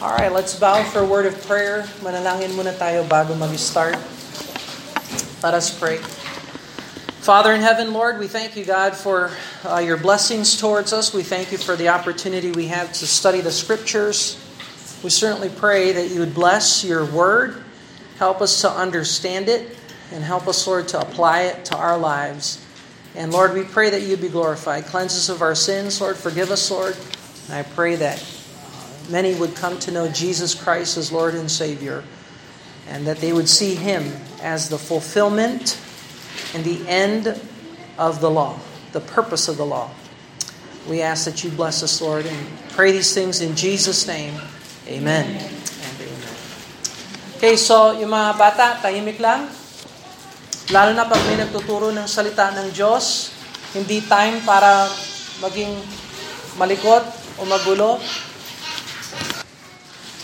Alright, let's bow for a word of prayer. Manalangin muna tayo bago mag-start. Let us pray. Father in heaven, Lord, we thank you, God, for uh, your blessings towards us. We thank you for the opportunity we have to study the scriptures. We certainly pray that you would bless your word, help us to understand it, and help us, Lord, to apply it to our lives. And Lord, we pray that you be glorified. Cleanse us of our sins, Lord. Forgive us, Lord. And I pray that many would come to know Jesus Christ as Lord and Savior, and that they would see Him as the fulfillment and the end of the law, the purpose of the law. We ask that you bless us, Lord, and pray these things in Jesus' name. Amen. And amen. Okay, so yung mga bata, tahimik lang. Lalo na pag may nagtuturo ng salita ng Diyos, hindi time para maging malikot o magulo.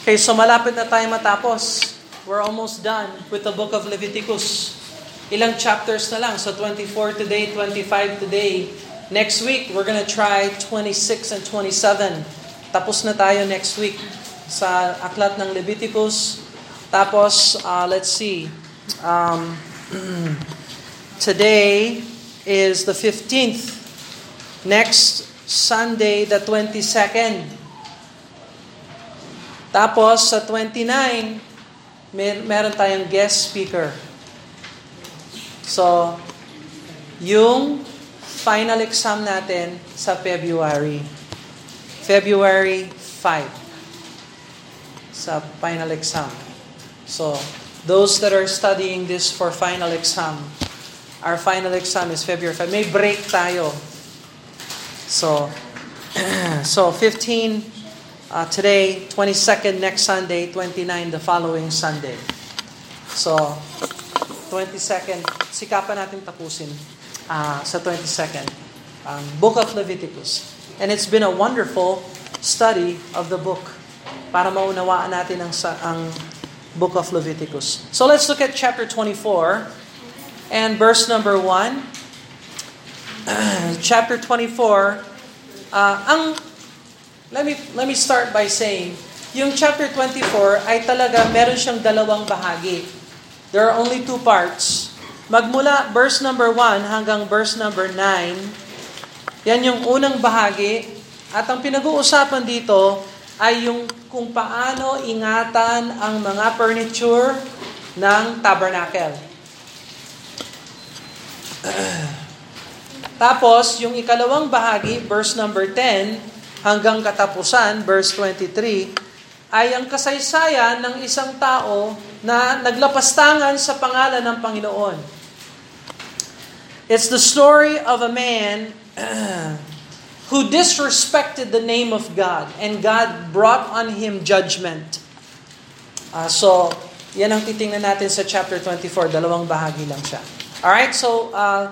Okay, so malapit na tayo matapos. We're almost done with the book of Leviticus. Ilang chapters na lang. So 24 today, 25 today. Next week, we're gonna try 26 and 27. Tapos na tayo next week sa aklat ng Leviticus. Tapos, uh, let's see. Um, today is the 15th. Next Sunday, the 22nd. Tapos sa 29, mer meron tayong guest speaker. So, yung final exam natin sa February. February 5. Sa final exam. So, those that are studying this for final exam, our final exam is February 5. May break tayo. So, so 15 uh, today, 22nd next Sunday, 29 the following Sunday. So, 22nd, sikapan natin tapusin uh, sa 22nd, ang um, Book of Leviticus. And it's been a wonderful study of the book para maunawaan natin ang, ang Book of Leviticus. So let's look at chapter 24 and verse number 1. chapter 24, uh, ang let me let me start by saying, yung chapter 24 ay talaga meron siyang dalawang bahagi. There are only two parts. Magmula verse number 1 hanggang verse number 9, yan yung unang bahagi. At ang pinag-uusapan dito ay yung kung paano ingatan ang mga furniture ng tabernacle. Tapos, yung ikalawang bahagi, verse number 10, hanggang katapusan, verse 23, ay ang kasaysayan ng isang tao na naglapastangan sa pangalan ng Panginoon. It's the story of a man who disrespected the name of God and God brought on him judgment. Uh, so, yan ang titingnan natin sa chapter 24. Dalawang bahagi lang siya. Alright, so uh,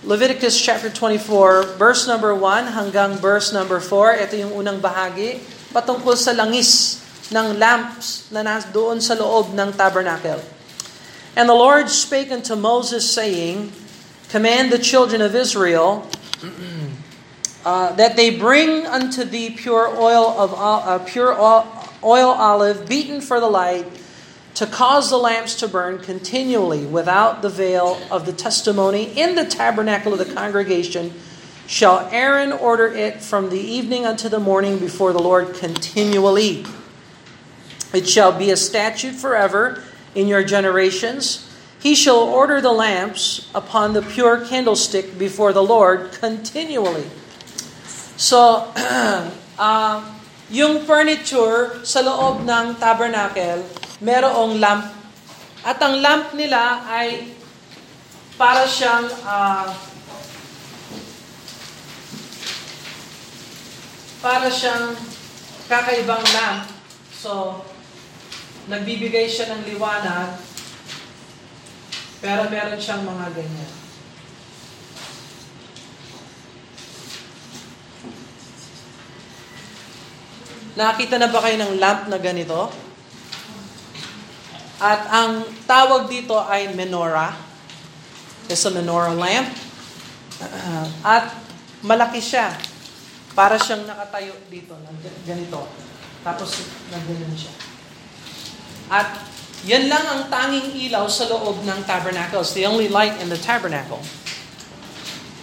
Leviticus chapter 24, verse number 1 hanggang verse number 4. Ito yung unang bahagi patungkol sa langis ng lamps na doon sa loob ng tabernacle. And the Lord spake unto Moses, saying, Command the children of Israel uh, that they bring unto thee pure oil of uh, pure oil olive beaten for the light, to cause the lamps to burn continually without the veil of the testimony in the tabernacle of the congregation. Shall Aaron order it from the evening unto the morning before the Lord continually? It shall be a statute forever in your generations. He shall order the lamps upon the pure candlestick before the Lord continually. So, uh, yung furniture sa loob ng tabernacle, merong lamp. At ang lamp nila ay para siyang uh, para siyang kakaibang lamp. So, nagbibigay siya ng liwanag, pero meron siyang mga ganyan. Nakita na ba kayo ng lamp na ganito? At ang tawag dito ay menorah. It's a menorah lamp. At malaki siya. Para siyang nakatayo dito, ganito. Tapos nagganon siya. At yan lang ang tanging ilaw sa loob ng tabernacle. It's the only light in the tabernacle.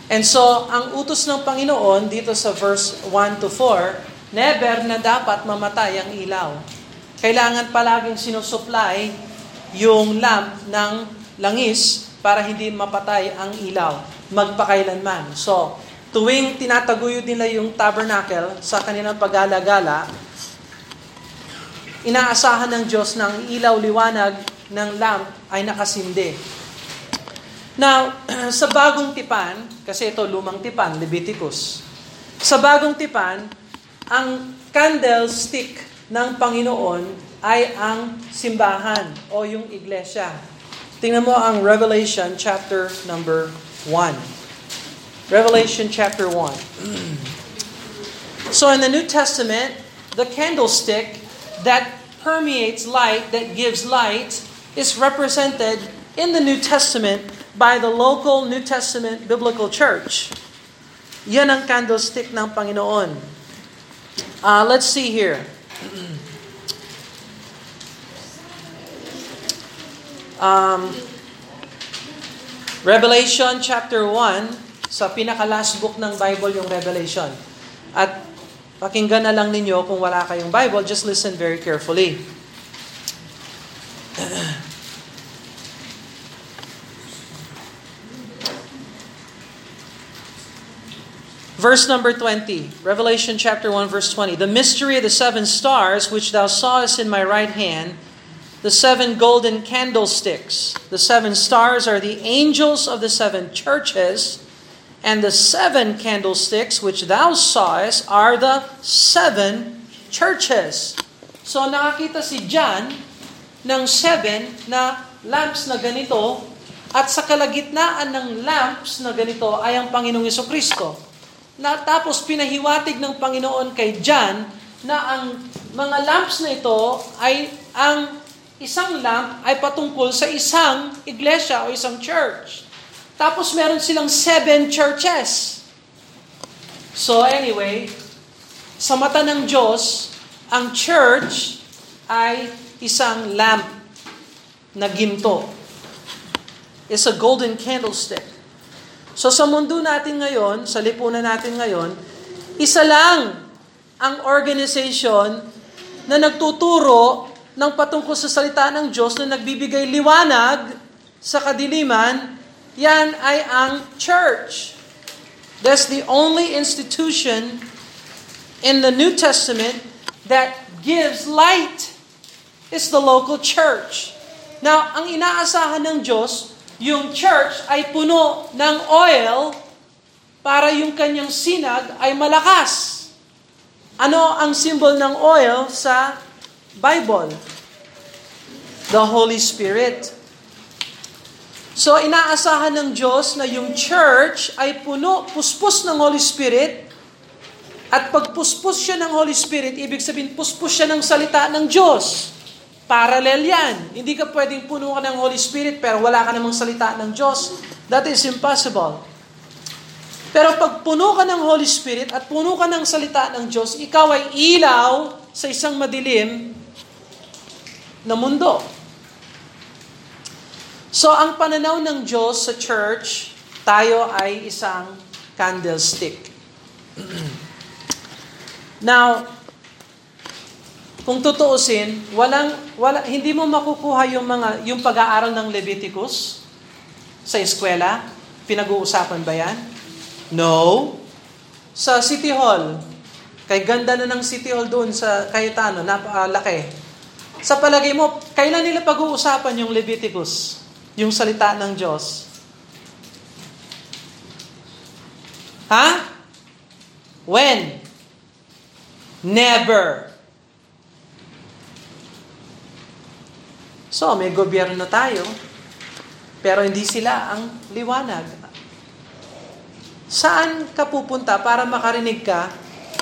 And so, ang utos ng Panginoon dito sa verse 1 to 4, never na dapat mamatay ang ilaw. Kailangan palaging sinusupply yung lamp ng langis para hindi mapatay ang ilaw magpakailanman. So, tuwing tinataguyod nila yung tabernacle sa kanilang pag-alagala, inaasahan ng Diyos na ang ilaw liwanag ng lamp ay nakasindi. Now, sa bagong tipan, kasi ito lumang tipan, Leviticus. Sa bagong tipan, ang candlestick ng Panginoon ay ang simbahan o yung iglesia. Tingnan mo ang Revelation chapter number 1. Revelation chapter 1. so in the New Testament, the candlestick that permeates light, that gives light, is represented in the New Testament by the local New Testament Biblical Church. Yan ang candlestick ng Panginoon. Uh, let's see here. Um, Revelation chapter 1, sa pinaka-last book ng Bible yung Revelation. At pakinggan na lang ninyo kung wala kayong Bible, just listen very carefully. Verse number 20, Revelation chapter 1, verse 20. The mystery of the seven stars which thou sawest in my right hand, the seven golden candlesticks. The seven stars are the angels of the seven churches, and the seven candlesticks which thou sawest are the seven churches. So nakakita si John ng seven na lamps na ganito, at sa kalagitnaan ng lamps na ganito ay ang Panginoong Yeso Kristo. Na, tapos pinahiwatig ng Panginoon kay John na ang mga lamps na ito ay ang isang lamp ay patungkol sa isang iglesia o isang church. Tapos meron silang seven churches. So anyway, sa mata ng Diyos, ang church ay isang lamp na ginto. It's a golden candlestick. So sa mundo natin ngayon, sa lipunan natin ngayon, isa lang ang organization na nagtuturo ng patungkol sa salita ng Diyos na nagbibigay liwanag sa kadiliman, yan ay ang church. That's the only institution in the New Testament that gives light. It's the local church. Now, ang inaasahan ng Diyos, yung church ay puno ng oil para yung kanyang sinag ay malakas. Ano ang symbol ng oil sa Bible? The Holy Spirit. So inaasahan ng Diyos na yung church ay puno, puspos ng Holy Spirit. At pag puspos siya ng Holy Spirit, ibig sabihin puspos siya ng salita ng Diyos. Parallel yan. Hindi ka pwedeng puno ka ng Holy Spirit pero wala ka namang salita ng Diyos. That is impossible. Pero pag puno ka ng Holy Spirit at puno ka ng salita ng Diyos, ikaw ay ilaw sa isang madilim na mundo. So ang pananaw ng Diyos sa church, tayo ay isang candlestick. Now, kung tutuusin, walang, wala, hindi mo makukuha yung, mga, yung pag-aaral ng Leviticus sa eskwela. Pinag-uusapan ba yan? No. Sa City Hall, kay ganda na ng City Hall doon sa Cayetano, napakalaki. Sa palagay mo, kailan nila pag-uusapan yung Leviticus? Yung salita ng Diyos? Ha? When? Never. So, may gobyerno tayo, pero hindi sila ang liwanag. Saan ka pupunta para makarinig ka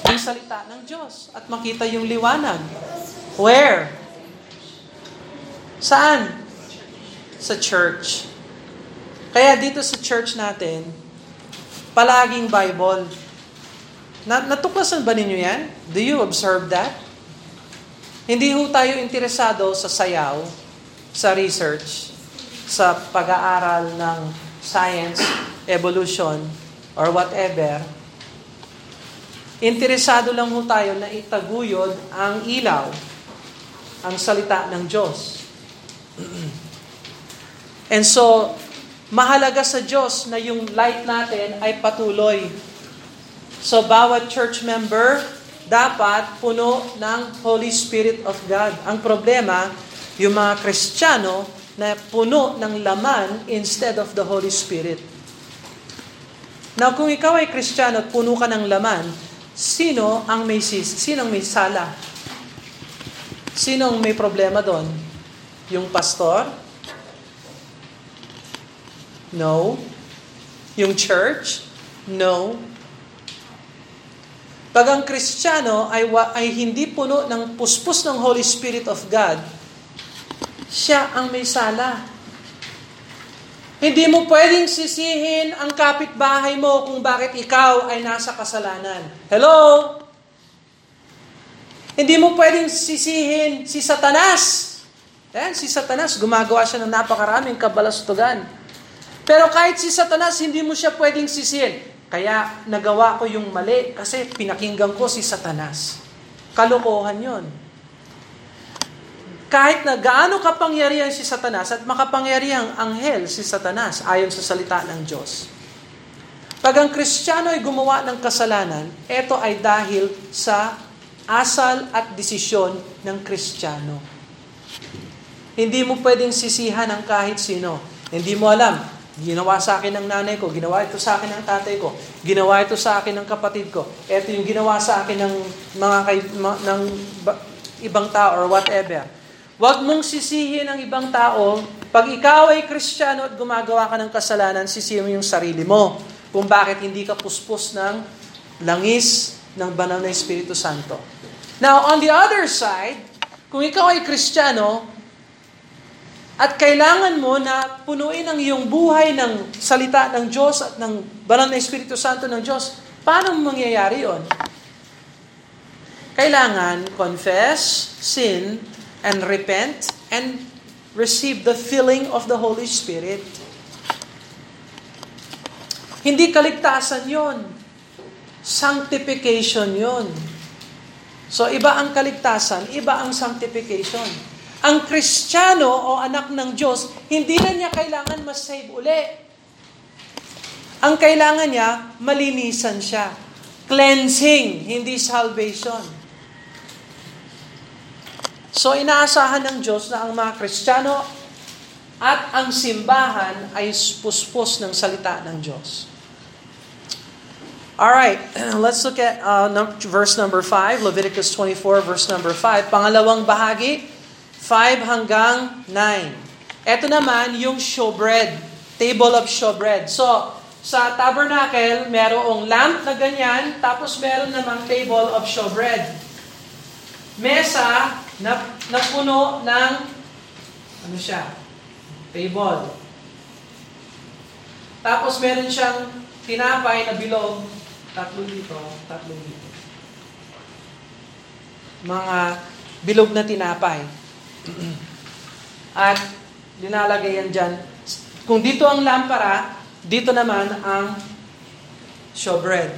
ng salita ng Diyos at makita yung liwanag? Where? Saan? Sa church. Kaya dito sa church natin, palaging Bible. Na, natuklasan ba ninyo yan? Do you observe that? Hindi ho tayo interesado sa sayaw, sa research, sa pag-aaral ng science, evolution, or whatever. Interesado lang ho tayo na itaguyod ang ilaw, ang salita ng Diyos. And so, mahalaga sa Diyos na yung light natin ay patuloy. So, bawat church member dapat puno ng Holy Spirit of God. Ang problema, yung mga Kristiyano na puno ng laman instead of the Holy Spirit. Now, kung ikaw ay Kristiyano at puno ka ng laman, sino ang may sis, sino ang may sala? Sino ang may problema doon? Yung pastor? No. Yung church? No. Pag ang Kristiyano ay, ay hindi puno ng puspos ng Holy Spirit of God, siya ang may sala. Hindi mo pwedeng sisihin ang kapitbahay mo kung bakit ikaw ay nasa kasalanan. Hello? Hindi mo pwedeng sisihin si Satanas. Yan, si Satanas, gumagawa siya ng napakaraming kabalastugan. Pero kahit si Satanas, hindi mo siya pwedeng sisihin. Kaya nagawa ko yung mali kasi pinakinggan ko si Satanas. Kalokohan yon. Kahit na gaano kapangyarihan si Satanas at makapangyarihang anghel si Satanas ayon sa salita ng Diyos. Pag ang Kristiyano ay gumawa ng kasalanan, ito ay dahil sa asal at desisyon ng Kristiyano. Hindi mo pwedeng sisihan ang kahit sino. Hindi mo alam, Ginawa sa akin ng nanay ko, ginawa ito sa akin ng tatay ko, ginawa ito sa akin ng kapatid ko. Ito yung ginawa sa akin ng mga kay, ma, ng ba, ibang tao or whatever. Huwag mong sisihin ang ibang tao. Pag ikaw ay kristyano at gumagawa ka ng kasalanan, sisihin mo yung sarili mo kung bakit hindi ka puspos ng langis ng banal na Espiritu Santo. Now, on the other side, kung ikaw ay kristyano, at kailangan mo na punuin ang iyong buhay ng salita ng Diyos at ng banal na Espiritu Santo ng Diyos. Paano mangyayari yon? Kailangan confess, sin, and repent, and receive the filling of the Holy Spirit. Hindi kaligtasan yon. Sanctification yon. So, iba ang kaligtasan, iba ang sanctification. Ang Kristiyano o anak ng Diyos, hindi na niya kailangan masave uli. Ang kailangan niya, malinisan siya. Cleansing, hindi salvation. So inaasahan ng Diyos na ang mga Kristiyano at ang simbahan ay puspos ng salita ng Diyos. All right, let's look at uh, verse number 5, Leviticus 24, verse number 5. Pangalawang bahagi, 5 hanggang 9. Ito naman yung showbread, table of showbread. So, sa tabernacle, merong lamp na ganyan, tapos meron namang table of showbread. Mesa na, na puno ng, ano siya, table. Tapos meron siyang tinapay na bilog, tatlo dito, tatlo dito. Mga bilog na tinapay. At dinalagay yan dyan. Kung dito ang lampara, dito naman ang showbread.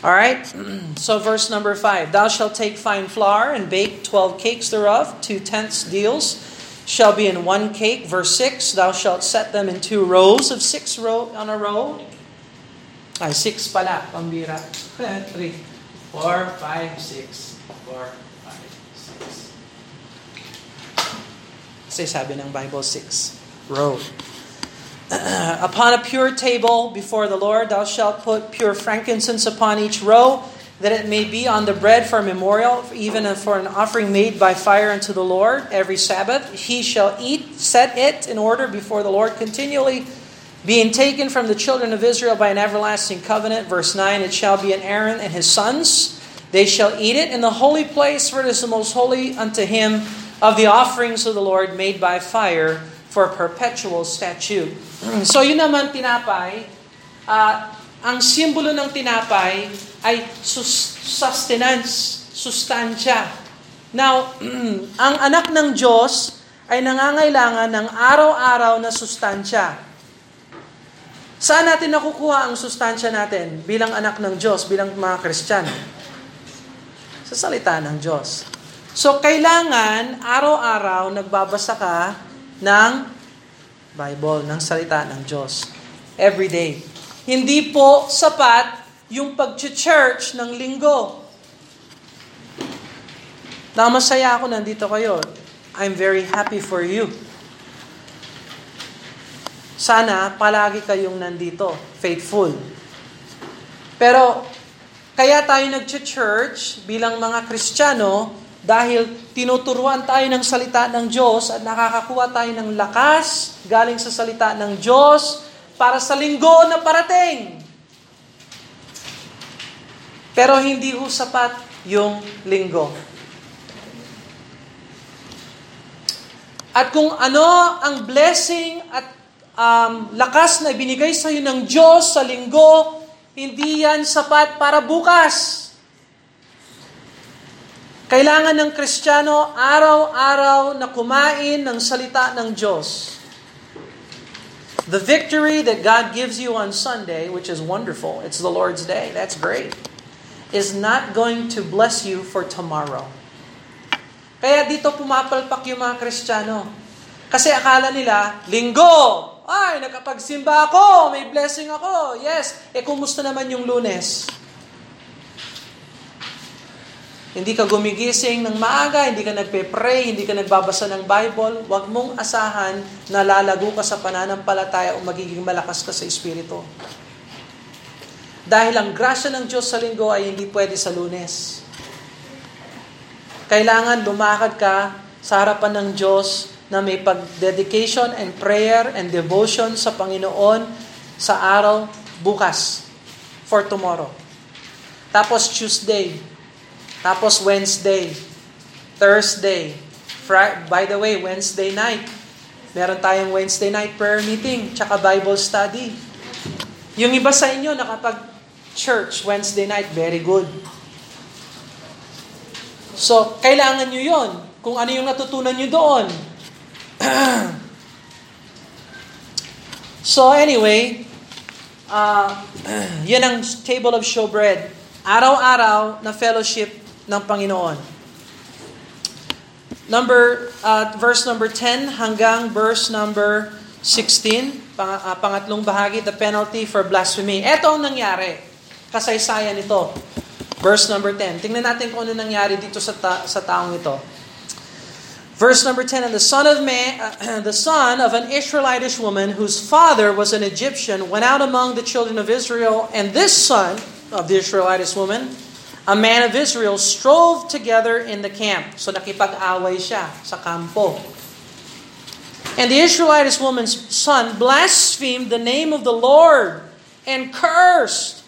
Alright? So verse number 5. Thou shalt take fine flour and bake twelve cakes thereof, two tenths deals shall be in one cake. Verse 6, thou shalt set them in two rows of six row on a row. Ay, six pala, pambira. Three, four, five, six, four, Kasi sabi ng Bible 6, row. upon a pure table before the Lord, thou shalt put pure frankincense upon each row, that it may be on the bread for a memorial, even for an offering made by fire unto the Lord every Sabbath. He shall eat, set it in order before the Lord continually, being taken from the children of Israel by an everlasting covenant. Verse 9 It shall be an Aaron and his sons. They shall eat it in the holy place, for it is the most holy unto him of the offerings of the Lord made by fire for perpetual statute. so yun naman tinapay, uh, ang simbolo ng tinapay ay sus- sustenance, sustansya. Now, ang anak ng Diyos ay nangangailangan ng araw-araw na sustansya. Saan natin nakukuha ang sustansya natin bilang anak ng Diyos, bilang mga Kristiyano? Sa salita ng Diyos. So, kailangan araw-araw nagbabasa ka ng Bible, ng salita ng Diyos. Every day. Hindi po sapat yung pag-church ng linggo. Na masaya ako nandito kayo. I'm very happy for you. Sana palagi kayong nandito, faithful. Pero kaya tayo nag-church bilang mga Kristiyano dahil tinuturuan tayo ng salita ng Diyos at nakakakuha tayo ng lakas galing sa salita ng Diyos para sa linggo na parating. Pero hindi ho sapat yung linggo. At kung ano ang blessing at um, lakas na ibinigay sa iyo ng Diyos sa linggo, hindi yan sapat para bukas. Kailangan ng Kristiyano araw-araw na kumain ng salita ng Diyos. The victory that God gives you on Sunday, which is wonderful, it's the Lord's day, that's great, is not going to bless you for tomorrow. Kaya dito pumapalpak yung mga Kristiyano. Kasi akala nila, linggo, ay, nakapagsimba ako, may blessing ako. Yes, eh kumusta naman yung lunes? Hindi ka gumigising ng maaga, hindi ka nagpe-pray, hindi ka nagbabasa ng Bible, huwag mong asahan na lalago ka sa pananampalataya o magiging malakas ka sa Espiritu. Dahil ang grasya ng Diyos sa linggo ay hindi pwede sa lunes. Kailangan lumakad ka sa harapan ng Diyos na may pag-dedication and prayer and devotion sa Panginoon sa araw bukas for tomorrow. Tapos Tuesday. Tapos Wednesday. Thursday. Friday, by the way, Wednesday night. Meron tayong Wednesday night prayer meeting, tsaka Bible study. Yung iba sa inyo nakapag church Wednesday night, very good. So, kailangan nyo yon Kung ano yung natutunan nyo doon. so anyway, uh, yan ang table of showbread. Araw-araw na fellowship ng Panginoon. Number, uh, verse number 10 hanggang verse number 16, pang, uh, pangatlong bahagi, the penalty for blasphemy. Ito ang nangyari. Kasaysayan ito. Verse number 10. Tingnan natin kung ano nangyari dito sa, ta- sa taong ito. Verse number 10, And the son of man, uh, the son of an Israelitish woman whose father was an Egyptian went out among the children of Israel, and this son of the Israelitish woman, a man of Israel, strove together in the camp. So nakipag-away siya sa kampo. And the Israelitish woman's son blasphemed the name of the Lord and cursed.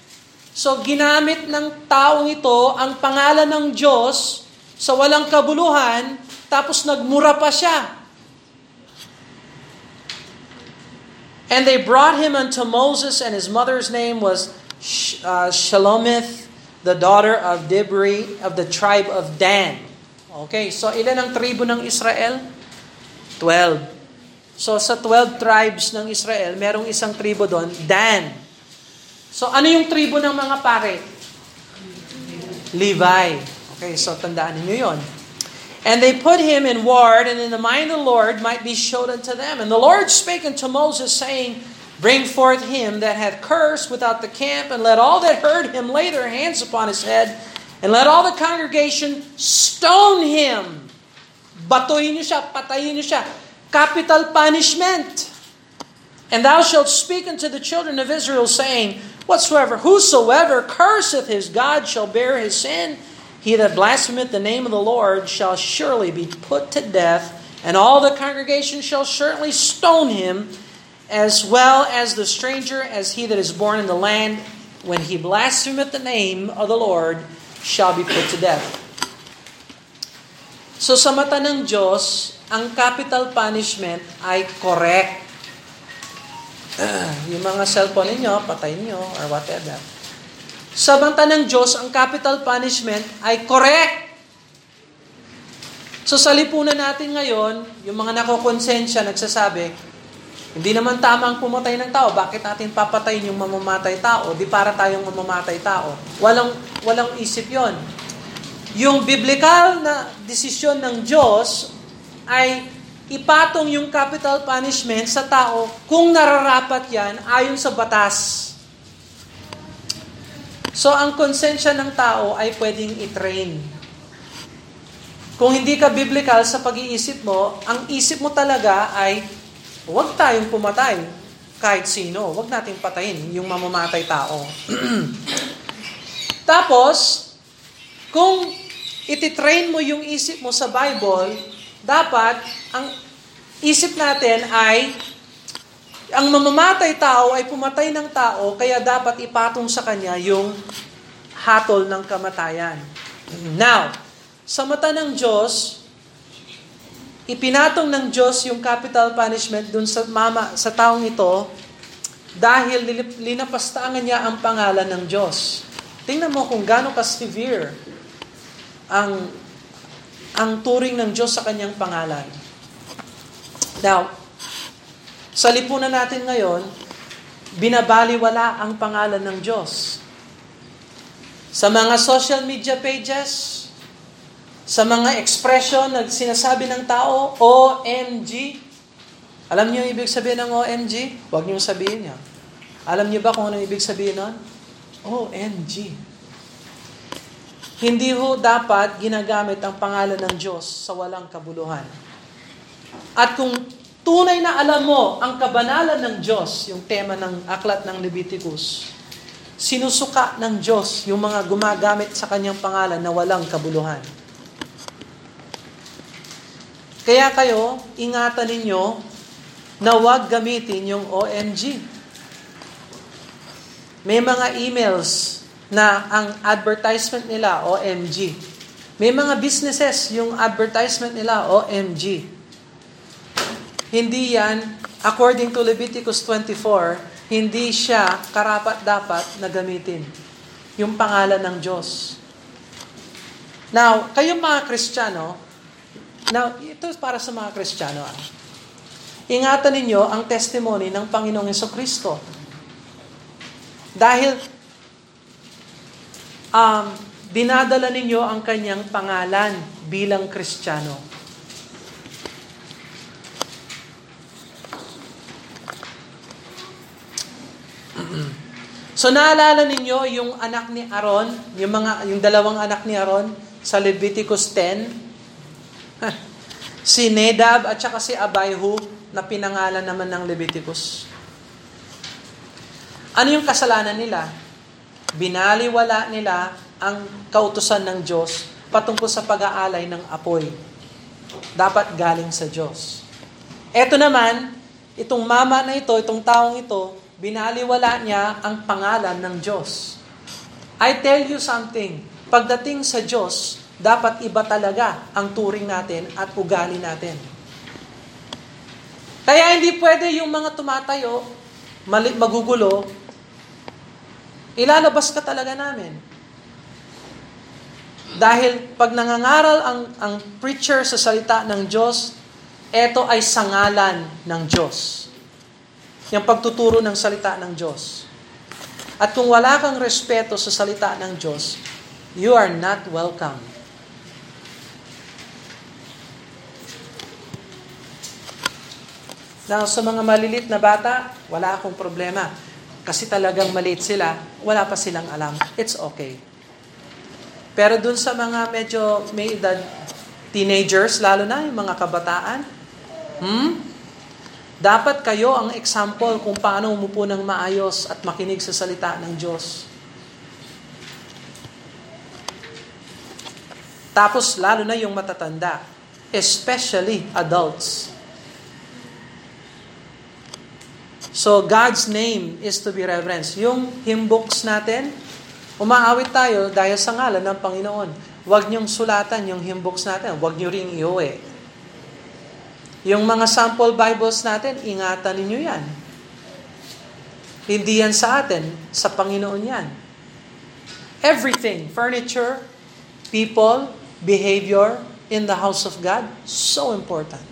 So ginamit ng taong ito ang pangalan ng Diyos sa walang kabuluhan tapos nagmura pa siya. And they brought him unto Moses, and his mother's name was uh, Shalomith, the daughter of Dibri of the tribe of Dan. Okay, so ilan ang tribo ng Israel? Twelve. So sa 12 tribes ng Israel, merong isang tribo doon, Dan. So ano yung tribo ng mga pare? Levi. Okay, so tandaan niyo yon. And they put him in ward, and in the mind of the Lord might be showed unto them. And the Lord spake unto Moses, saying, Bring forth him that hath cursed without the camp, and let all that heard him lay their hands upon his head, and let all the congregation stone him. Batuhin niyo siya, patayin niyo siya. Capital punishment. And thou shalt speak unto the children of Israel, saying, Whatsoever, whosoever curseth his God shall bear his sin, He that blasphemeth the name of the Lord shall surely be put to death, and all the congregation shall certainly stone him, as well as the stranger, as he that is born in the land, when he blasphemeth the name of the Lord, shall be put to death. So sa mata ng Diyos, ang capital punishment ay correct. Uh, yung mga cellphone ninyo, patayin nyo, or whatever. Sa banta ng Diyos, ang capital punishment ay correct. So sa lipunan natin ngayon, yung mga nakokonsensya nagsasabi, hindi naman tama ang pumatay ng tao. Bakit natin papatayin yung mamamatay tao? Di para tayong mamamatay tao. Walang, walang isip yon. Yung biblical na desisyon ng Diyos ay ipatong yung capital punishment sa tao kung nararapat yan ayon sa batas. So ang konsensya ng tao ay pwedeng i-train kung hindi ka biblical sa pag-iisip mo, ang isip mo talaga ay huwag tayong pumatay kahit sino. Huwag nating patayin yung mamamatay tao. Tapos, kung ititrain mo yung isip mo sa Bible, dapat ang isip natin ay ang mamamatay tao ay pumatay ng tao, kaya dapat ipatong sa kanya yung hatol ng kamatayan. Now, sa mata ng Diyos, ipinatong ng Diyos yung capital punishment dun sa mama sa taong ito dahil linapastangan niya ang pangalan ng Diyos. Tingnan mo kung gaano ka-severe ang ang turing ng Diyos sa kanyang pangalan. Now, sa lipunan natin ngayon, binabaliwala ang pangalan ng Diyos. Sa mga social media pages, sa mga expression na sinasabi ng tao, OMG. Alam niyo ibig sabihin ng OMG? Huwag niyo sabihin niya. Alam niyo ba kung ano ibig sabihin nun? OMG. Hindi ho dapat ginagamit ang pangalan ng Diyos sa walang kabuluhan. At kung tunay na alam mo ang kabanalan ng Diyos, yung tema ng aklat ng Leviticus, sinusuka ng Diyos yung mga gumagamit sa kanyang pangalan na walang kabuluhan. Kaya kayo, ingatan ninyo na huwag gamitin yung OMG. May mga emails na ang advertisement nila, OMG. May mga businesses, yung advertisement nila, OMG. Hindi yan, according to Leviticus 24, hindi siya karapat-dapat na gamitin yung pangalan ng Diyos. Now, kayong mga Kristiyano, Now, ito para sa mga Kristiyano. Ah. Ingatan ninyo ang testimony ng Panginoong Yeso Kristo. Dahil um, dinadala ninyo ang kanyang pangalan bilang Kristiyano. So naalala ninyo yung anak ni Aaron, yung mga yung dalawang anak ni Aaron sa Leviticus 10, si Nedab at saka si Abihu na pinangalan naman ng Leviticus. Ano yung kasalanan nila? Binaliwala nila ang kautusan ng Diyos patungkol sa pag-aalay ng apoy. Dapat galing sa Diyos. Ito naman, itong mama na ito, itong taong ito, binaliwala niya ang pangalan ng Diyos. I tell you something, pagdating sa Diyos, dapat iba talaga ang turing natin at ugali natin. Kaya hindi pwede yung mga tumatayo, magugulo, ilalabas ka talaga namin. Dahil pag nangangaral ang, ang preacher sa salita ng Diyos, ito ay sangalan ng Diyos. Yung pagtuturo ng salita ng Diyos. At kung wala kang respeto sa salita ng Diyos, you are not welcome. Now, sa mga malilit na bata, wala akong problema. Kasi talagang maliit sila, wala pa silang alam. It's okay. Pero dun sa mga medyo may edad, teenagers, lalo na yung mga kabataan, hmm? dapat kayo ang example kung paano umupo ng maayos at makinig sa salita ng Diyos. Tapos lalo na yung matatanda, especially adults. So God's name is to be reverenced. Yung hymn books natin, umaawit tayo dahil sa ngalan ng Panginoon. Huwag niyong sulatan yung hymn books natin. Huwag niyo ring iuwi. Yung mga sample Bibles natin, ingatan ninyo yan. Hindi yan sa atin, sa Panginoon yan. Everything, furniture, people, behavior, in the house of God? So important.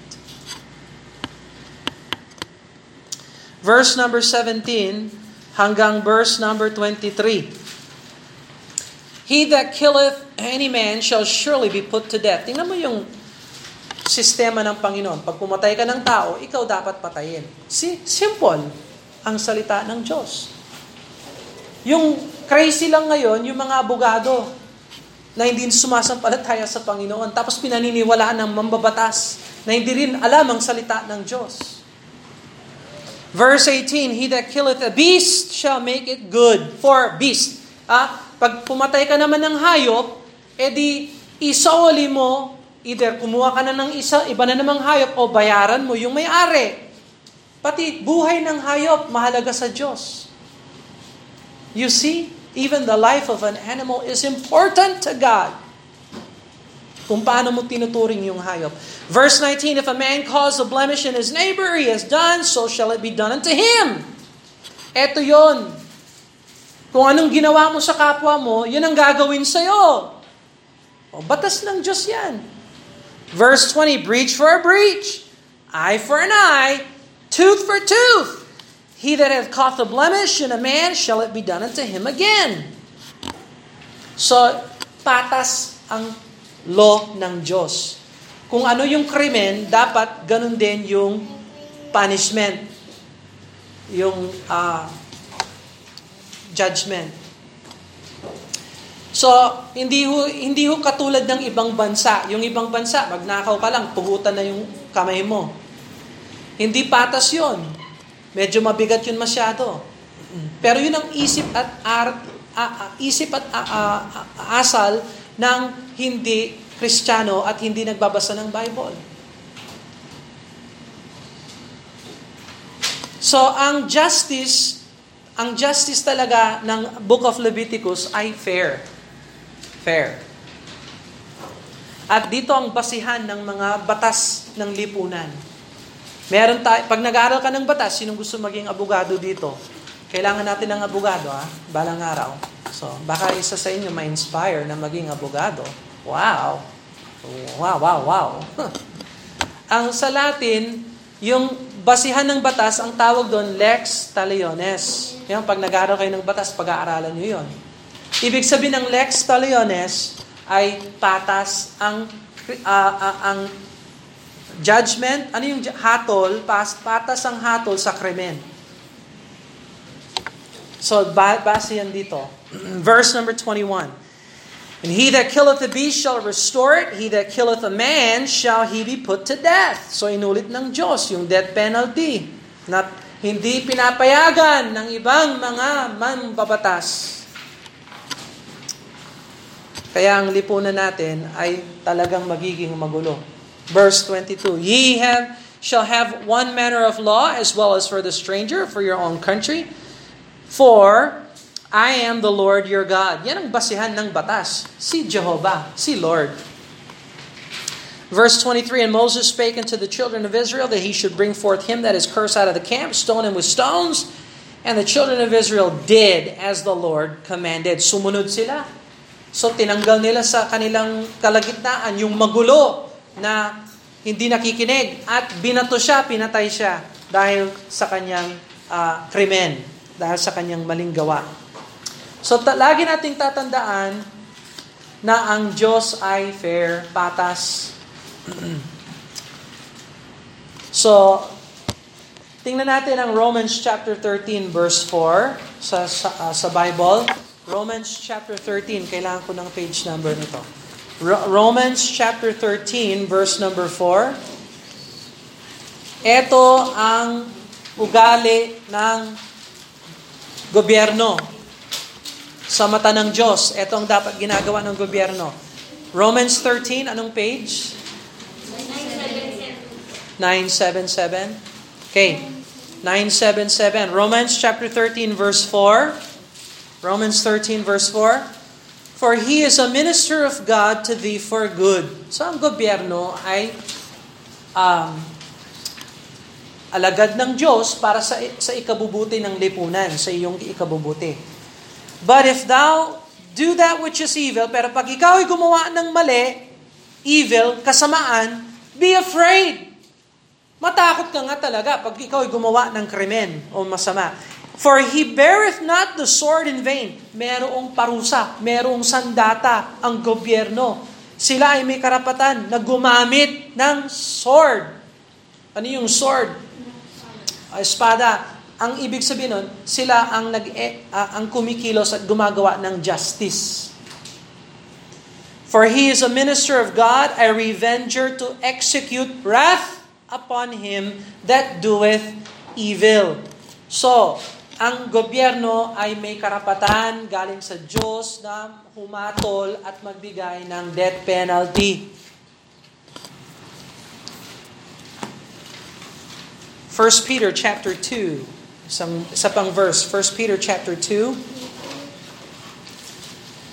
Verse number 17 hanggang verse number 23. He that killeth any man shall surely be put to death. Tingnan mo yung sistema ng Panginoon. Pag pumatay ka ng tao, ikaw dapat patayin. Si simple ang salita ng Diyos. Yung crazy lang ngayon, yung mga abogado na hindi sumasampalataya sa Panginoon, tapos pinaniniwalaan ng mambabatas na hindi rin alam ang salita ng Diyos. Verse 18, He that killeth a beast shall make it good for beast. Ah, pag pumatay ka naman ng hayop, edi isauli mo, either kumuha ka na ng isa, iba na namang hayop, o bayaran mo yung may-ari. Pati buhay ng hayop, mahalaga sa Diyos. You see, even the life of an animal is important to God. Kung paano mo tinuturing yung hayop. Verse 19, If a man cause a blemish in his neighbor, he has done, so shall it be done unto him. Eto yon. Kung anong ginawa mo sa kapwa mo, yun ang gagawin sa'yo. O, batas ng Diyos yan. Verse 20, breach for a breach, eye for an eye, tooth for tooth. He that hath caught a blemish in a man, shall it be done unto him again. So, patas ang law ng Diyos. Kung ano yung krimen, dapat ganun din yung punishment. Yung uh, judgment. So, hindi ho, hindi ho katulad ng ibang bansa. Yung ibang bansa, magnakaw ka lang, puhutan na yung kamay mo. Hindi patas yon. Medyo mabigat yun masyado. Pero yun ang isip at art, uh, isip at uh, uh, asal ng hindi Kristiyano at hindi nagbabasa ng Bible. So, ang justice, ang justice talaga ng Book of Leviticus ay fair. Fair. At dito ang basihan ng mga batas ng lipunan. Meron tayo, pag nag-aaral ka ng batas, sinong gusto maging abogado dito? Kailangan natin ng abogado, ha? Balang araw. So, baka isa sa inyo ma-inspire na maging abogado. Wow! Wow, wow, wow. ang sa Latin, yung basihan ng batas, ang tawag doon, lex taliones. Yan, pag nag-aaral kayo ng batas, pag-aaralan nyo yon. Ibig sabihin ng lex taliones ay patas ang uh, uh, ang Judgment, ano yung hatol? Patas ang hatol sa krimen. So, base yan dito. Verse number 21. And he that killeth a beast shall restore it, he that killeth a man shall he be put to death. So inulit ng Diyos yung death penalty. Na hindi pinapayagan ng ibang mga manbabatas. Kaya ang lipunan natin ay talagang magiging magulo. Verse 22, Ye have, shall have one manner of law as well as for the stranger, for your own country. For I am the Lord your God. Yan ang basihan ng batas. Si Jehovah, si Lord. Verse 23, And Moses spake unto the children of Israel that he should bring forth him that is cursed out of the camp, stone him with stones. And the children of Israel did as the Lord commanded. Sumunod sila. So tinanggal nila sa kanilang kalagitnaan yung magulo na hindi nakikinig at binato siya, pinatay siya dahil sa kanyang uh, krimen, dahil sa kanyang maling gawa. So ta- lagi nating tatandaan na ang Diyos ay fair, patas. so, tingnan natin ang Romans chapter 13 verse 4 sa, sa, uh, sa Bible. Romans chapter 13, kailangan ko ng page number nito. Romans chapter 13 verse number 4. Ito ang ugali ng gobyerno sa mata ng Diyos. Ito ang dapat ginagawa ng gobyerno. Romans 13, anong page? 977. Okay. 977. Romans chapter 13 verse 4. Romans 13 verse 4. For he is a minister of God to thee for good. So ang gobyerno ay um, alagad ng Diyos para sa, sa ikabubuti ng lipunan, sa iyong ikabubuti. But if thou do that which is evil, pero pag ikaw ay gumawa ng mali, evil, kasamaan, be afraid. Matakot ka nga talaga pag ikaw ay gumawa ng krimen o masama. For he beareth not the sword in vain. Merong parusa, merong sandata ang gobyerno. Sila ay may karapatan na gumamit ng sword. Ano yung sword? Uh, espada. Ang ibig sabihin nun, sila ang, nag, uh, ang kumikilos at gumagawa ng justice. For he is a minister of God, a revenger to execute wrath upon him that doeth evil. So, ang gobyerno ay may karapatan galing sa Diyos na humatol at magbigay ng death penalty. 1 Peter chapter 2, isang, isa pang verse, 1 Peter chapter 2.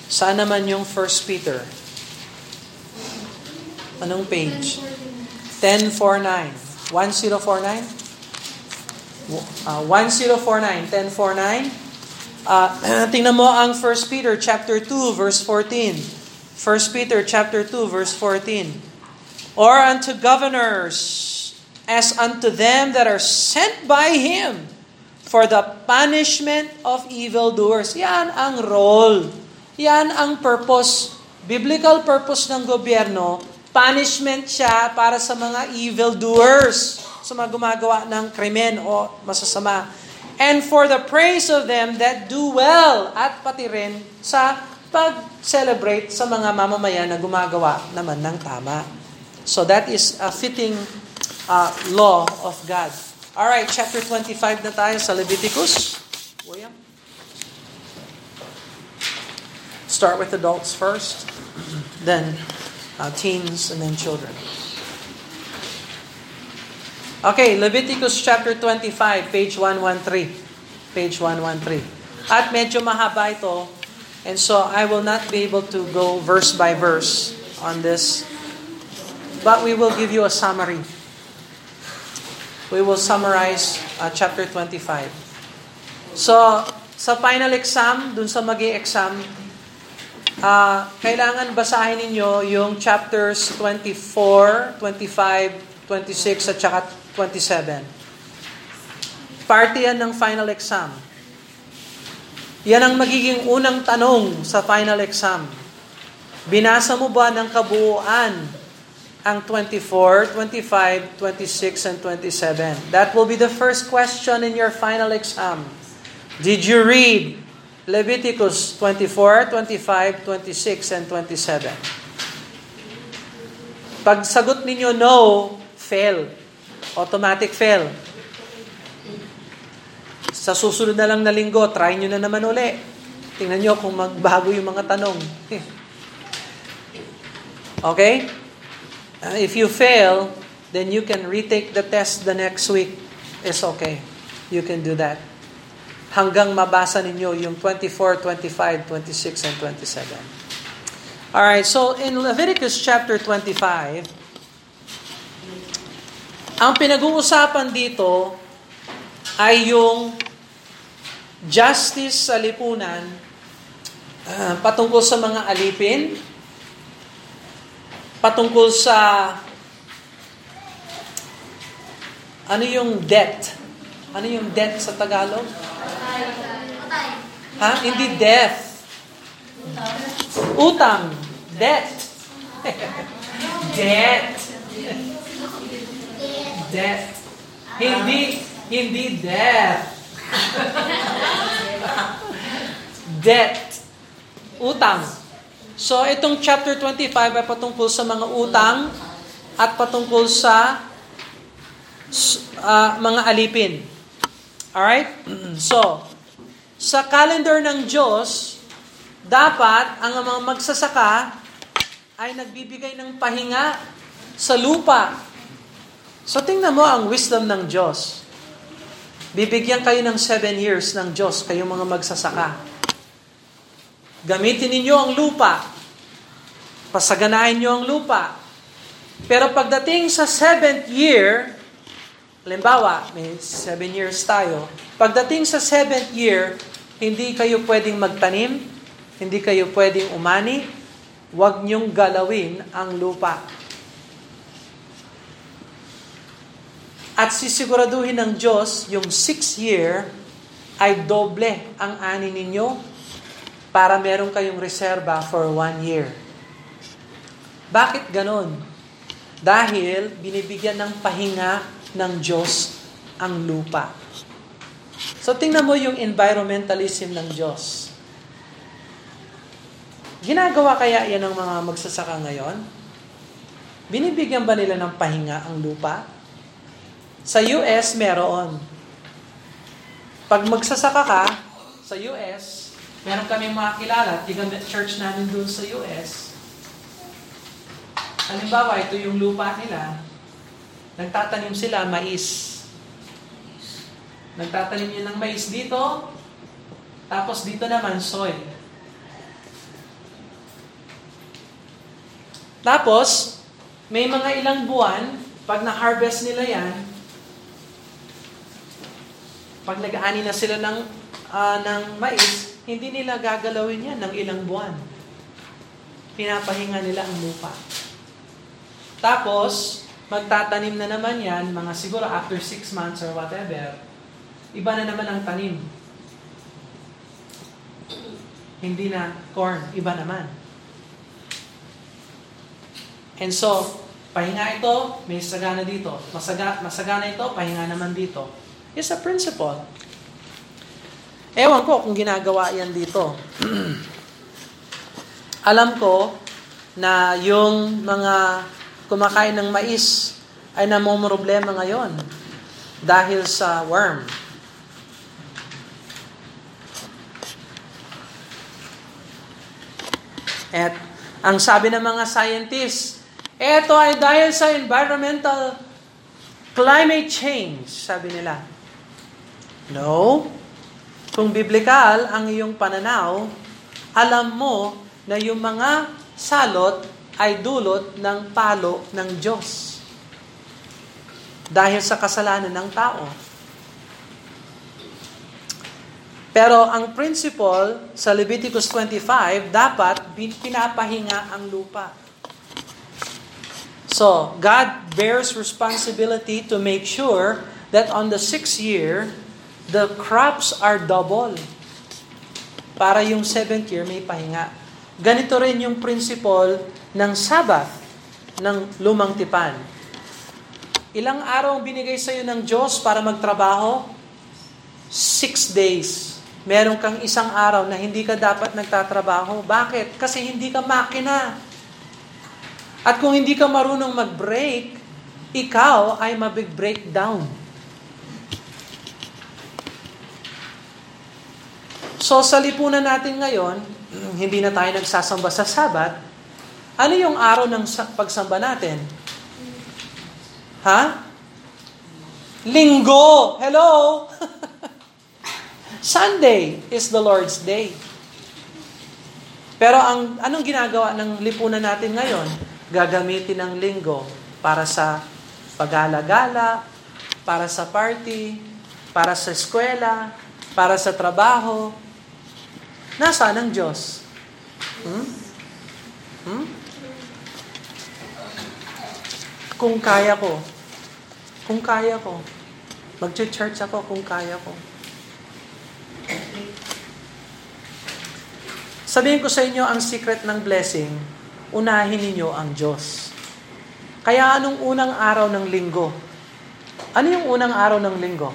Saan naman yung 1 Peter? Anong page? 1049. 1049? Uh, 1049, 1049. Uh, tingnan mo ang 1 Peter chapter 2 verse 14. 1 Peter chapter 2 verse 14. Or unto governors as unto them that are sent by him for the punishment of evildoers. Yan ang role. Yan ang purpose. Biblical purpose ng gobyerno, punishment siya para sa mga evildoers sa mga gumagawa ng krimen o masasama. And for the praise of them that do well at pati rin sa pag-celebrate sa mga mamamayan na gumagawa naman ng tama. So that is a fitting uh, law of God. All right, chapter 25 na tayo sa Leviticus. William? Start with adults first, then uh, teens, and then children. Okay, Leviticus chapter 25, page 113. Page 113. At medyo mahaba ito, and so I will not be able to go verse by verse on this, but we will give you a summary. We will summarize uh, chapter 25. So, sa final exam, dun sa mag exam uh, kailangan basahin ninyo yung chapters 24, 25, 26, at saka 27. Parte yan ng final exam. Yan ang magiging unang tanong sa final exam. Binasa mo ba ng kabuuan ang 24, 25, 26, and 27? That will be the first question in your final exam. Did you read Leviticus 24, 25, 26, and 27? Pag sagot ninyo no, fail. Automatic fail. Sa susunod na lang na linggo, try nyo na naman uli. Tingnan nyo kung magbago yung mga tanong. Okay? Uh, if you fail, then you can retake the test the next week. It's okay. You can do that. Hanggang mabasa ninyo yung 24, 25, 26, and 27. Alright, so in Leviticus chapter 25, ang pinag-uusapan dito ay yung justice sa lipunan uh, patungkol sa mga alipin, patungkol sa ano yung debt? Ano yung debt sa Tagalog? Ha? Hindi death. Utang. Debt. debt. Death. Hindi, hindi death. Debt. Utang. So, itong chapter 25 ay patungkol sa mga utang at patungkol sa uh, mga alipin. Alright? So, sa calendar ng Diyos, dapat ang mga magsasaka ay nagbibigay ng pahinga sa lupa So tingnan mo ang wisdom ng Diyos. Bibigyan kayo ng seven years ng Diyos, kayong mga magsasaka. Gamitin ninyo ang lupa. Pasaganahin nyo ang lupa. Pero pagdating sa seventh year, halimbawa, may seven years tayo, pagdating sa seventh year, hindi kayo pwedeng magtanim, hindi kayo pwedeng umani, huwag niyong galawin ang lupa. At sisiguraduhin ng Diyos yung six year ay doble ang ani ninyo para meron kayong reserba for one year. Bakit ganon? Dahil binibigyan ng pahinga ng Diyos ang lupa. So tingnan mo yung environmentalism ng Diyos. Ginagawa kaya yan ng mga magsasaka ngayon? Binibigyan ba nila ng pahinga ang lupa? Sa US, meron. Pag magsasaka ka, sa US, meron kami mga kilala, tiga church namin doon sa US. Halimbawa, ito yung lupa nila. Nagtatanim sila mais. Nagtatanim yun ng mais dito, tapos dito naman soy. Tapos, may mga ilang buwan, pag na-harvest nila yan, pag nag-ani na sila ng, uh, ng mais, hindi nila gagalawin yan ng ilang buwan. Pinapahinga nila ang lupa. Tapos, magtatanim na naman yan, mga siguro after 6 months or whatever, iba na naman ang tanim. Hindi na corn, iba naman. And so, pahinga ito, may sagana dito. Masaga, masagana ito, pahinga naman dito. It's a principle. Ewan ko kung ginagawa yan dito. Alam ko na yung mga kumakain ng mais ay namomroblema ngayon dahil sa worm. At ang sabi ng mga scientists, eto ay dahil sa environmental climate change, sabi nila. No. Kung biblikal ang iyong pananaw, alam mo na yung mga salot ay dulot ng palo ng Diyos. Dahil sa kasalanan ng tao. Pero ang principle sa Leviticus 25, dapat pinapahinga ang lupa. So, God bears responsibility to make sure that on the sixth year, the crops are double. Para yung seventh year may pahinga. Ganito rin yung principle ng Sabbath ng lumang tipan. Ilang araw ang binigay sa iyo ng Diyos para magtrabaho? Six days. Meron kang isang araw na hindi ka dapat nagtatrabaho. Bakit? Kasi hindi ka makina. At kung hindi ka marunong mag-break, ikaw ay mabig-breakdown. So sa lipunan natin ngayon, hindi na tayo nagsasamba sa Sabat. Ano yung araw ng pagsamba natin? Ha? Linggo! Hello! Sunday is the Lord's Day. Pero ang anong ginagawa ng lipunan natin ngayon? Gagamitin ng linggo para sa pagala-gala, para sa party, para sa eskwela, para sa trabaho, Nasaan ang Diyos? Hmm? Hmm? Kung kaya ko, kung kaya ko, mag-church ako kung kaya ko. Sabihin ko sa inyo ang secret ng blessing, unahin ninyo ang Diyos. Kaya anong unang araw ng linggo? Ano yung unang araw ng linggo?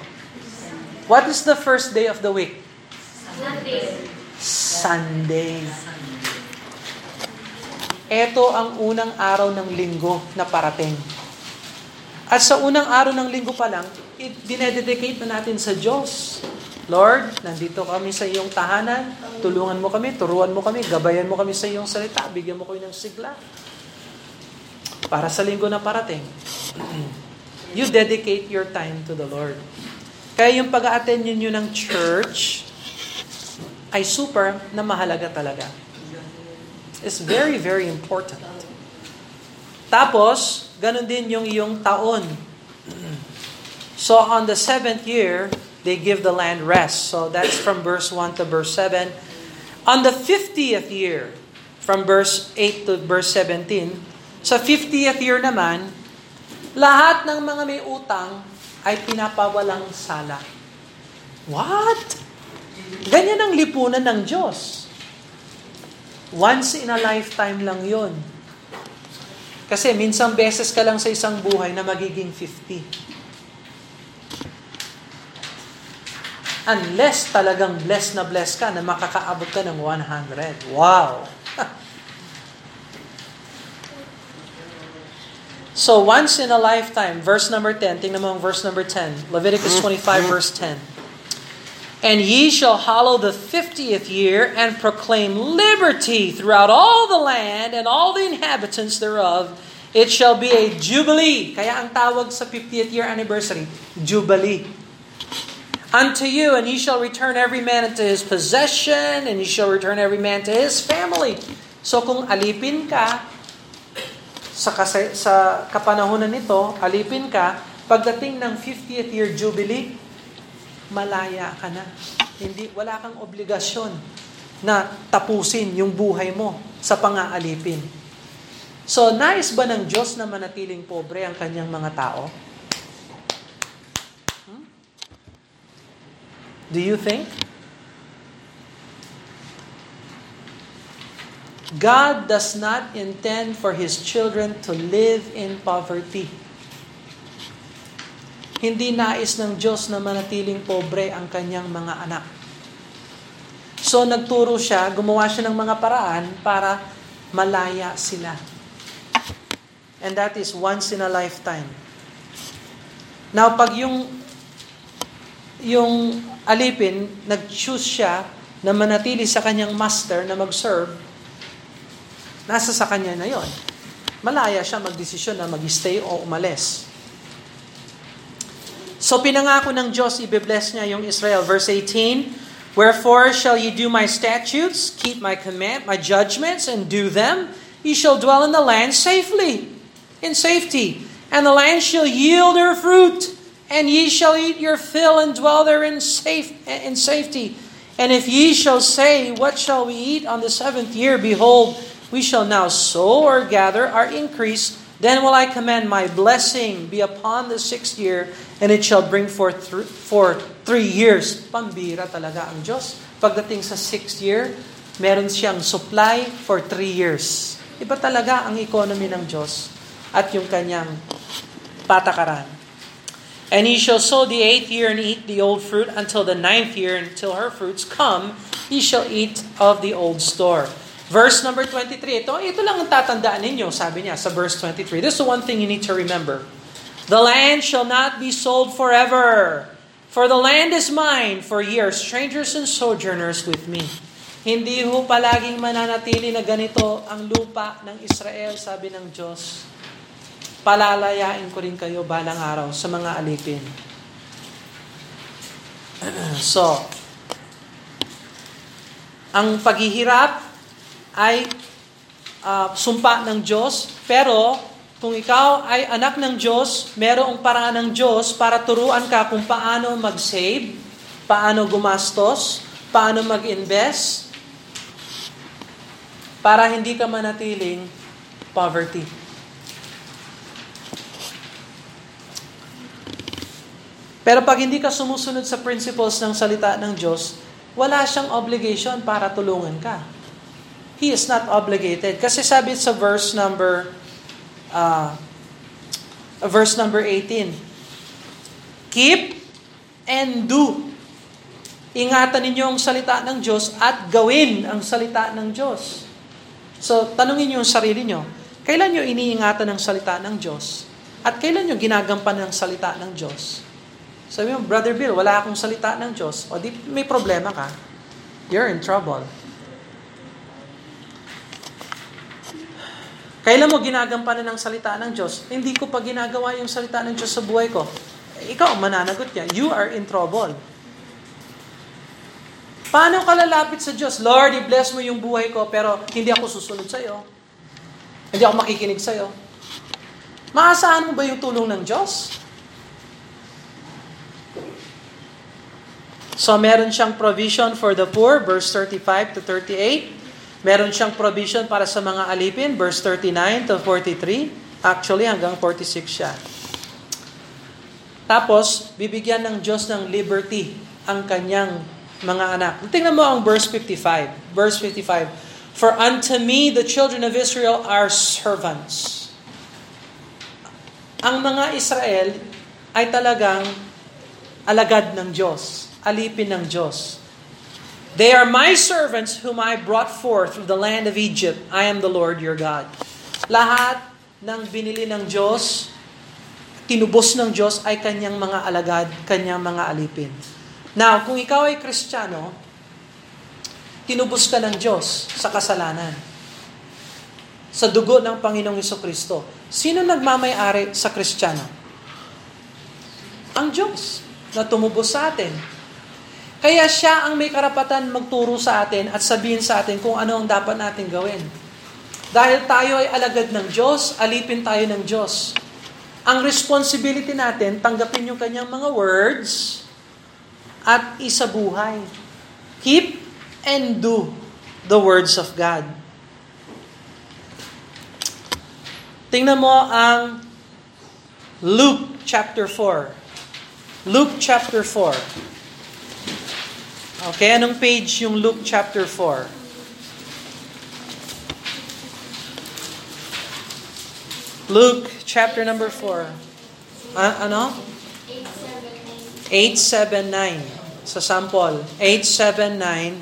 What is the first day of the week? Sunday. Sunday. Ito ang unang araw ng linggo na parating. At sa unang araw ng linggo pa lang, dinededicate na natin sa Diyos. Lord, nandito kami sa iyong tahanan, tulungan mo kami, turuan mo kami, gabayan mo kami sa iyong salita, bigyan mo kami ng sigla. Para sa linggo na parating, you dedicate your time to the Lord. Kaya yung pag-attend ninyo ng church, ay super na mahalaga talaga. It's very, very important. Tapos, ganun din yung iyong taon. So on the seventh year, they give the land rest. So that's from verse 1 to verse 7. On the 50th year, from verse 8 to verse 17. Sa 50th year naman, lahat ng mga may utang ay pinapawalang sala. What? Ganyan ang lipunan ng Diyos. Once in a lifetime lang yon. Kasi minsang beses ka lang sa isang buhay na magiging 50. Unless talagang blessed na blessed ka na makakaabot ka ng 100. Wow! so once in a lifetime, verse number 10, tingnan mo ang verse number 10, Leviticus 25 verse 10. And ye shall hallow the fiftieth year and proclaim liberty throughout all the land and all the inhabitants thereof. It shall be a jubilee. Kaya ang tawag sa 50th year anniversary, jubilee unto you, and ye shall return every man into his possession, and ye shall return every man to his family. So kung alipin ka, sa, kasi, sa kapanahonan nito, alipin ka, pagdating ng 50th year jubilee, malaya ka na. Hindi, wala kang obligasyon na tapusin yung buhay mo sa pangaalipin. So, nais ba ng Diyos na manatiling pobre ang kanyang mga tao? Do you think? God does not intend for His children to live in poverty. Hindi nais ng Diyos na manatiling pobre ang kanyang mga anak. So nagturo siya, gumawa siya ng mga paraan para malaya sila. And that is once in a lifetime. Now, pag yung yung alipin, nag-choose siya na manatili sa kanyang master na mag-serve, nasa sa kanya na yon. Malaya siya magdesisyon na mag-stay o umalis. So pinangako ng Diyos, i-bless niya yung Israel. Verse 18, Wherefore shall ye do my statutes, keep my command, my judgments, and do them? Ye shall dwell in the land safely, in safety, and the land shall yield her fruit and ye shall eat your fill and dwell there in, safe, in safety. And if ye shall say, What shall we eat on the seventh year? Behold, we shall now sow or gather our increase. Then will I command my blessing be upon the sixth year, and it shall bring forth th- for three years. Pambira talaga ang Diyos. Pagdating sa sixth year, meron siyang supply for three years. Iba talaga ang economy ng Diyos at yung kanyang patakaran. And he shall sow the eighth year and eat the old fruit until the ninth year, until her fruits come, he shall eat of the old store. Verse number 23, ito, ito lang ang tatandaan ninyo, sabi niya sa verse 23. This is one thing you need to remember. The land shall not be sold forever, for the land is mine, for ye are strangers and sojourners with me. Hindi ho palaging mananatili na ganito ang lupa ng Israel, sabi ng Diyos palalayain ko rin kayo balang araw sa mga alipin. so, ang paghihirap ay uh, sumpa ng Diyos, pero kung ikaw ay anak ng Diyos, merong paraan ng Diyos para turuan ka kung paano mag-save, paano gumastos, paano mag-invest, para hindi ka manatiling poverty. Pero pag hindi ka sumusunod sa principles ng salita ng Diyos, wala siyang obligation para tulungan ka. He is not obligated. Kasi sabi sa verse number uh, verse number 18, Keep and do. Ingatan ninyo ang salita ng Diyos at gawin ang salita ng Diyos. So, tanungin niyo yung sarili niyo, kailan niyo iniingatan ang salita ng Diyos? At kailan niyo ginagampan ang salita ng Diyos? Sabi mo, Brother Bill, wala akong salita ng Diyos. O di may problema ka. You're in trouble. Kailan mo ginagampanan ng salita ng Diyos? Hindi ko pa ginagawa yung salita ng Diyos sa buhay ko. Ikaw ang mananagot niya. You are in trouble. Paano ka lalapit sa Diyos? Lord, i-bless mo yung buhay ko, pero hindi ako susunod sa iyo. Hindi ako makikinig sa iyo. Maasahan mo ba yung tulong ng Diyos? So meron siyang provision for the poor, verse 35 to 38. Meron siyang provision para sa mga alipin, verse 39 to 43. Actually, hanggang 46 siya. Tapos, bibigyan ng Diyos ng liberty ang kanyang mga anak. Tingnan mo ang verse 55. Verse 55. For unto me the children of Israel are servants. Ang mga Israel ay talagang alagad ng Diyos, alipin ng Diyos. They are my servants whom I brought forth from the land of Egypt. I am the Lord your God. Lahat ng binili ng Diyos, tinubos ng Diyos ay kanyang mga alagad, kanyang mga alipin. Now, kung ikaw ay Kristiyano, tinubos ka ng Diyos sa kasalanan. Sa dugo ng Panginoong Iso Kristo. Sino nagmamayari sa Kristiyano? Ang Diyos na tumubos sa atin. Kaya siya ang may karapatan magturo sa atin at sabihin sa atin kung ano ang dapat natin gawin. Dahil tayo ay alagad ng Diyos, alipin tayo ng Diyos. Ang responsibility natin, tanggapin yung kanyang mga words at isabuhay. Keep and do the words of God. Tingnan mo ang Luke chapter 4. Luke chapter 4. Okay, anong page yung Luke chapter 4? Luke chapter number 4. Ah, ano? 879. Sa sample. 879.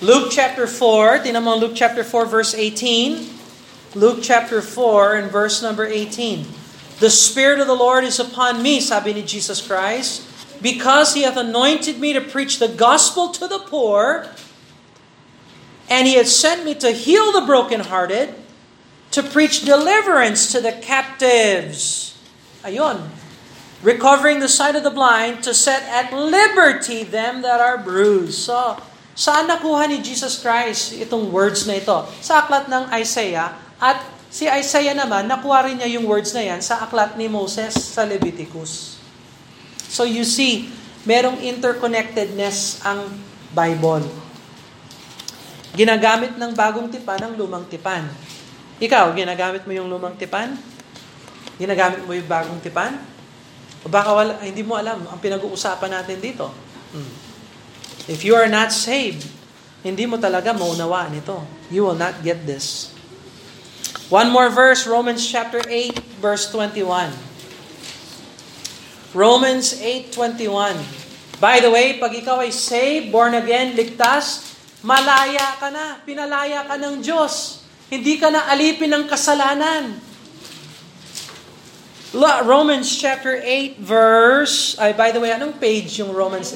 Luke chapter 4. Tinan mo Luke chapter 4 verse 18. Luke chapter 4 and verse number 18. The Spirit of the Lord is upon me, sabi ni Jesus Christ because he hath anointed me to preach the gospel to the poor, and he hath sent me to heal the brokenhearted, to preach deliverance to the captives. Ayon. Recovering the sight of the blind, to set at liberty them that are bruised. So, saan nakuha ni Jesus Christ itong words na ito? Sa aklat ng Isaiah, at si Isaiah naman, nakuha rin niya yung words na yan sa aklat ni Moses sa Leviticus. So you see, merong interconnectedness ang Bible. Ginagamit ng bagong tipan ang lumang tipan. Ikaw, ginagamit mo yung lumang tipan? Ginagamit mo yung bagong tipan? O baka wala, hindi mo alam ang pinag-uusapan natin dito. Hmm. If you are not saved, hindi mo talaga maunawaan ito. You will not get this. One more verse, Romans chapter 8, verse 21. Romans 8.21 By the way, pag ikaw ay saved, born again, ligtas, malaya ka na, pinalaya ka ng Diyos. Hindi ka na alipin ng kasalanan. Romans chapter 8 verse, ay by the way, anong page yung Romans?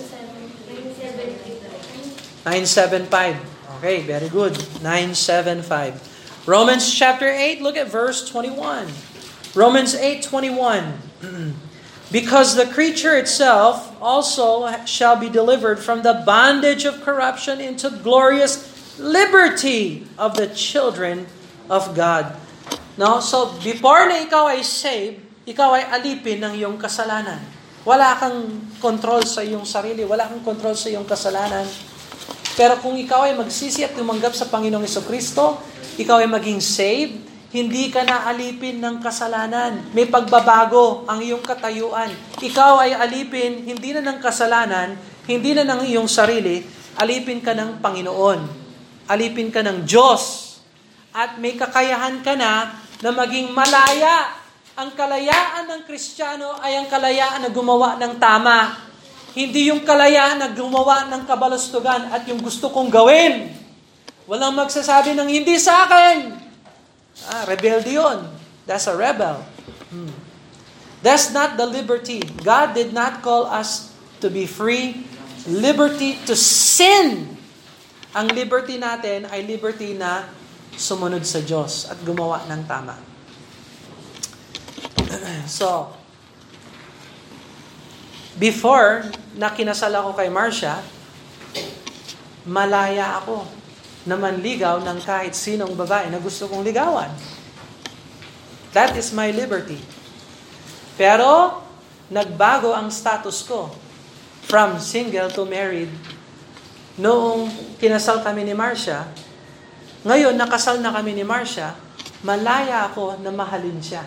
975. Okay, very good. 975. Romans chapter 8, look at verse 21. Romans 8:21. Because the creature itself also shall be delivered from the bondage of corruption into glorious liberty of the children of God. No? So, before na ikaw ay saved, ikaw ay alipin ng iyong kasalanan. Wala kang control sa iyong sarili, wala kang control sa iyong kasalanan. Pero kung ikaw ay magsisi at tumanggap sa Panginoong Kristo, ikaw ay maging saved, hindi ka na alipin ng kasalanan. May pagbabago ang iyong katayuan. Ikaw ay alipin hindi na ng kasalanan, hindi na ng iyong sarili, alipin ka ng Panginoon. Alipin ka ng Diyos. At may kakayahan ka na na maging malaya. Ang kalayaan ng Kristiyano ay ang kalayaan na gumawa ng tama. Hindi yung kalayaan na gumawa ng kabalastugan at yung gusto kong gawin. Walang magsasabi ng hindi sa akin. Ah, rebellion. That's a rebel. Hmm. That's not the liberty. God did not call us to be free. Liberty to sin. Ang liberty natin ay liberty na sumunod sa Diyos at gumawa ng tama. So, before na kinasal ako kay Marcia, malaya ako na manligaw ng kahit sinong babae na gusto kong ligawan. That is my liberty. Pero, nagbago ang status ko from single to married. Noong kinasal kami ni Marcia, Ngayon, nakasal na kami ni Marcia, malaya ako na mahalin siya.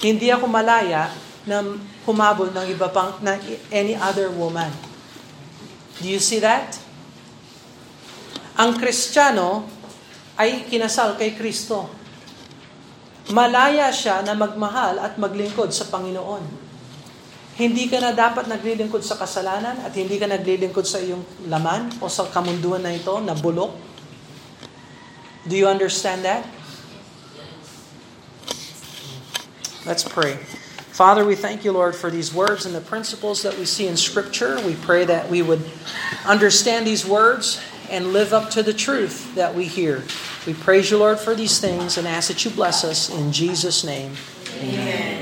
Hindi ako malaya na humabol ng iba pang, na any other woman. Do you see that? Ang Kristiyano ay kinasal kay Kristo. Malaya siya na magmahal at maglingkod sa Panginoon. Hindi ka na dapat naglilingkod sa kasalanan at hindi ka naglilingkod sa iyong laman o sa kamunduan na ito na bulok. Do you understand that? Let's pray. Father, we thank you, Lord, for these words and the principles that we see in Scripture. We pray that we would understand these words and live up to the truth that we hear. We praise you, Lord, for these things and ask that you bless us in Jesus' name. Amen.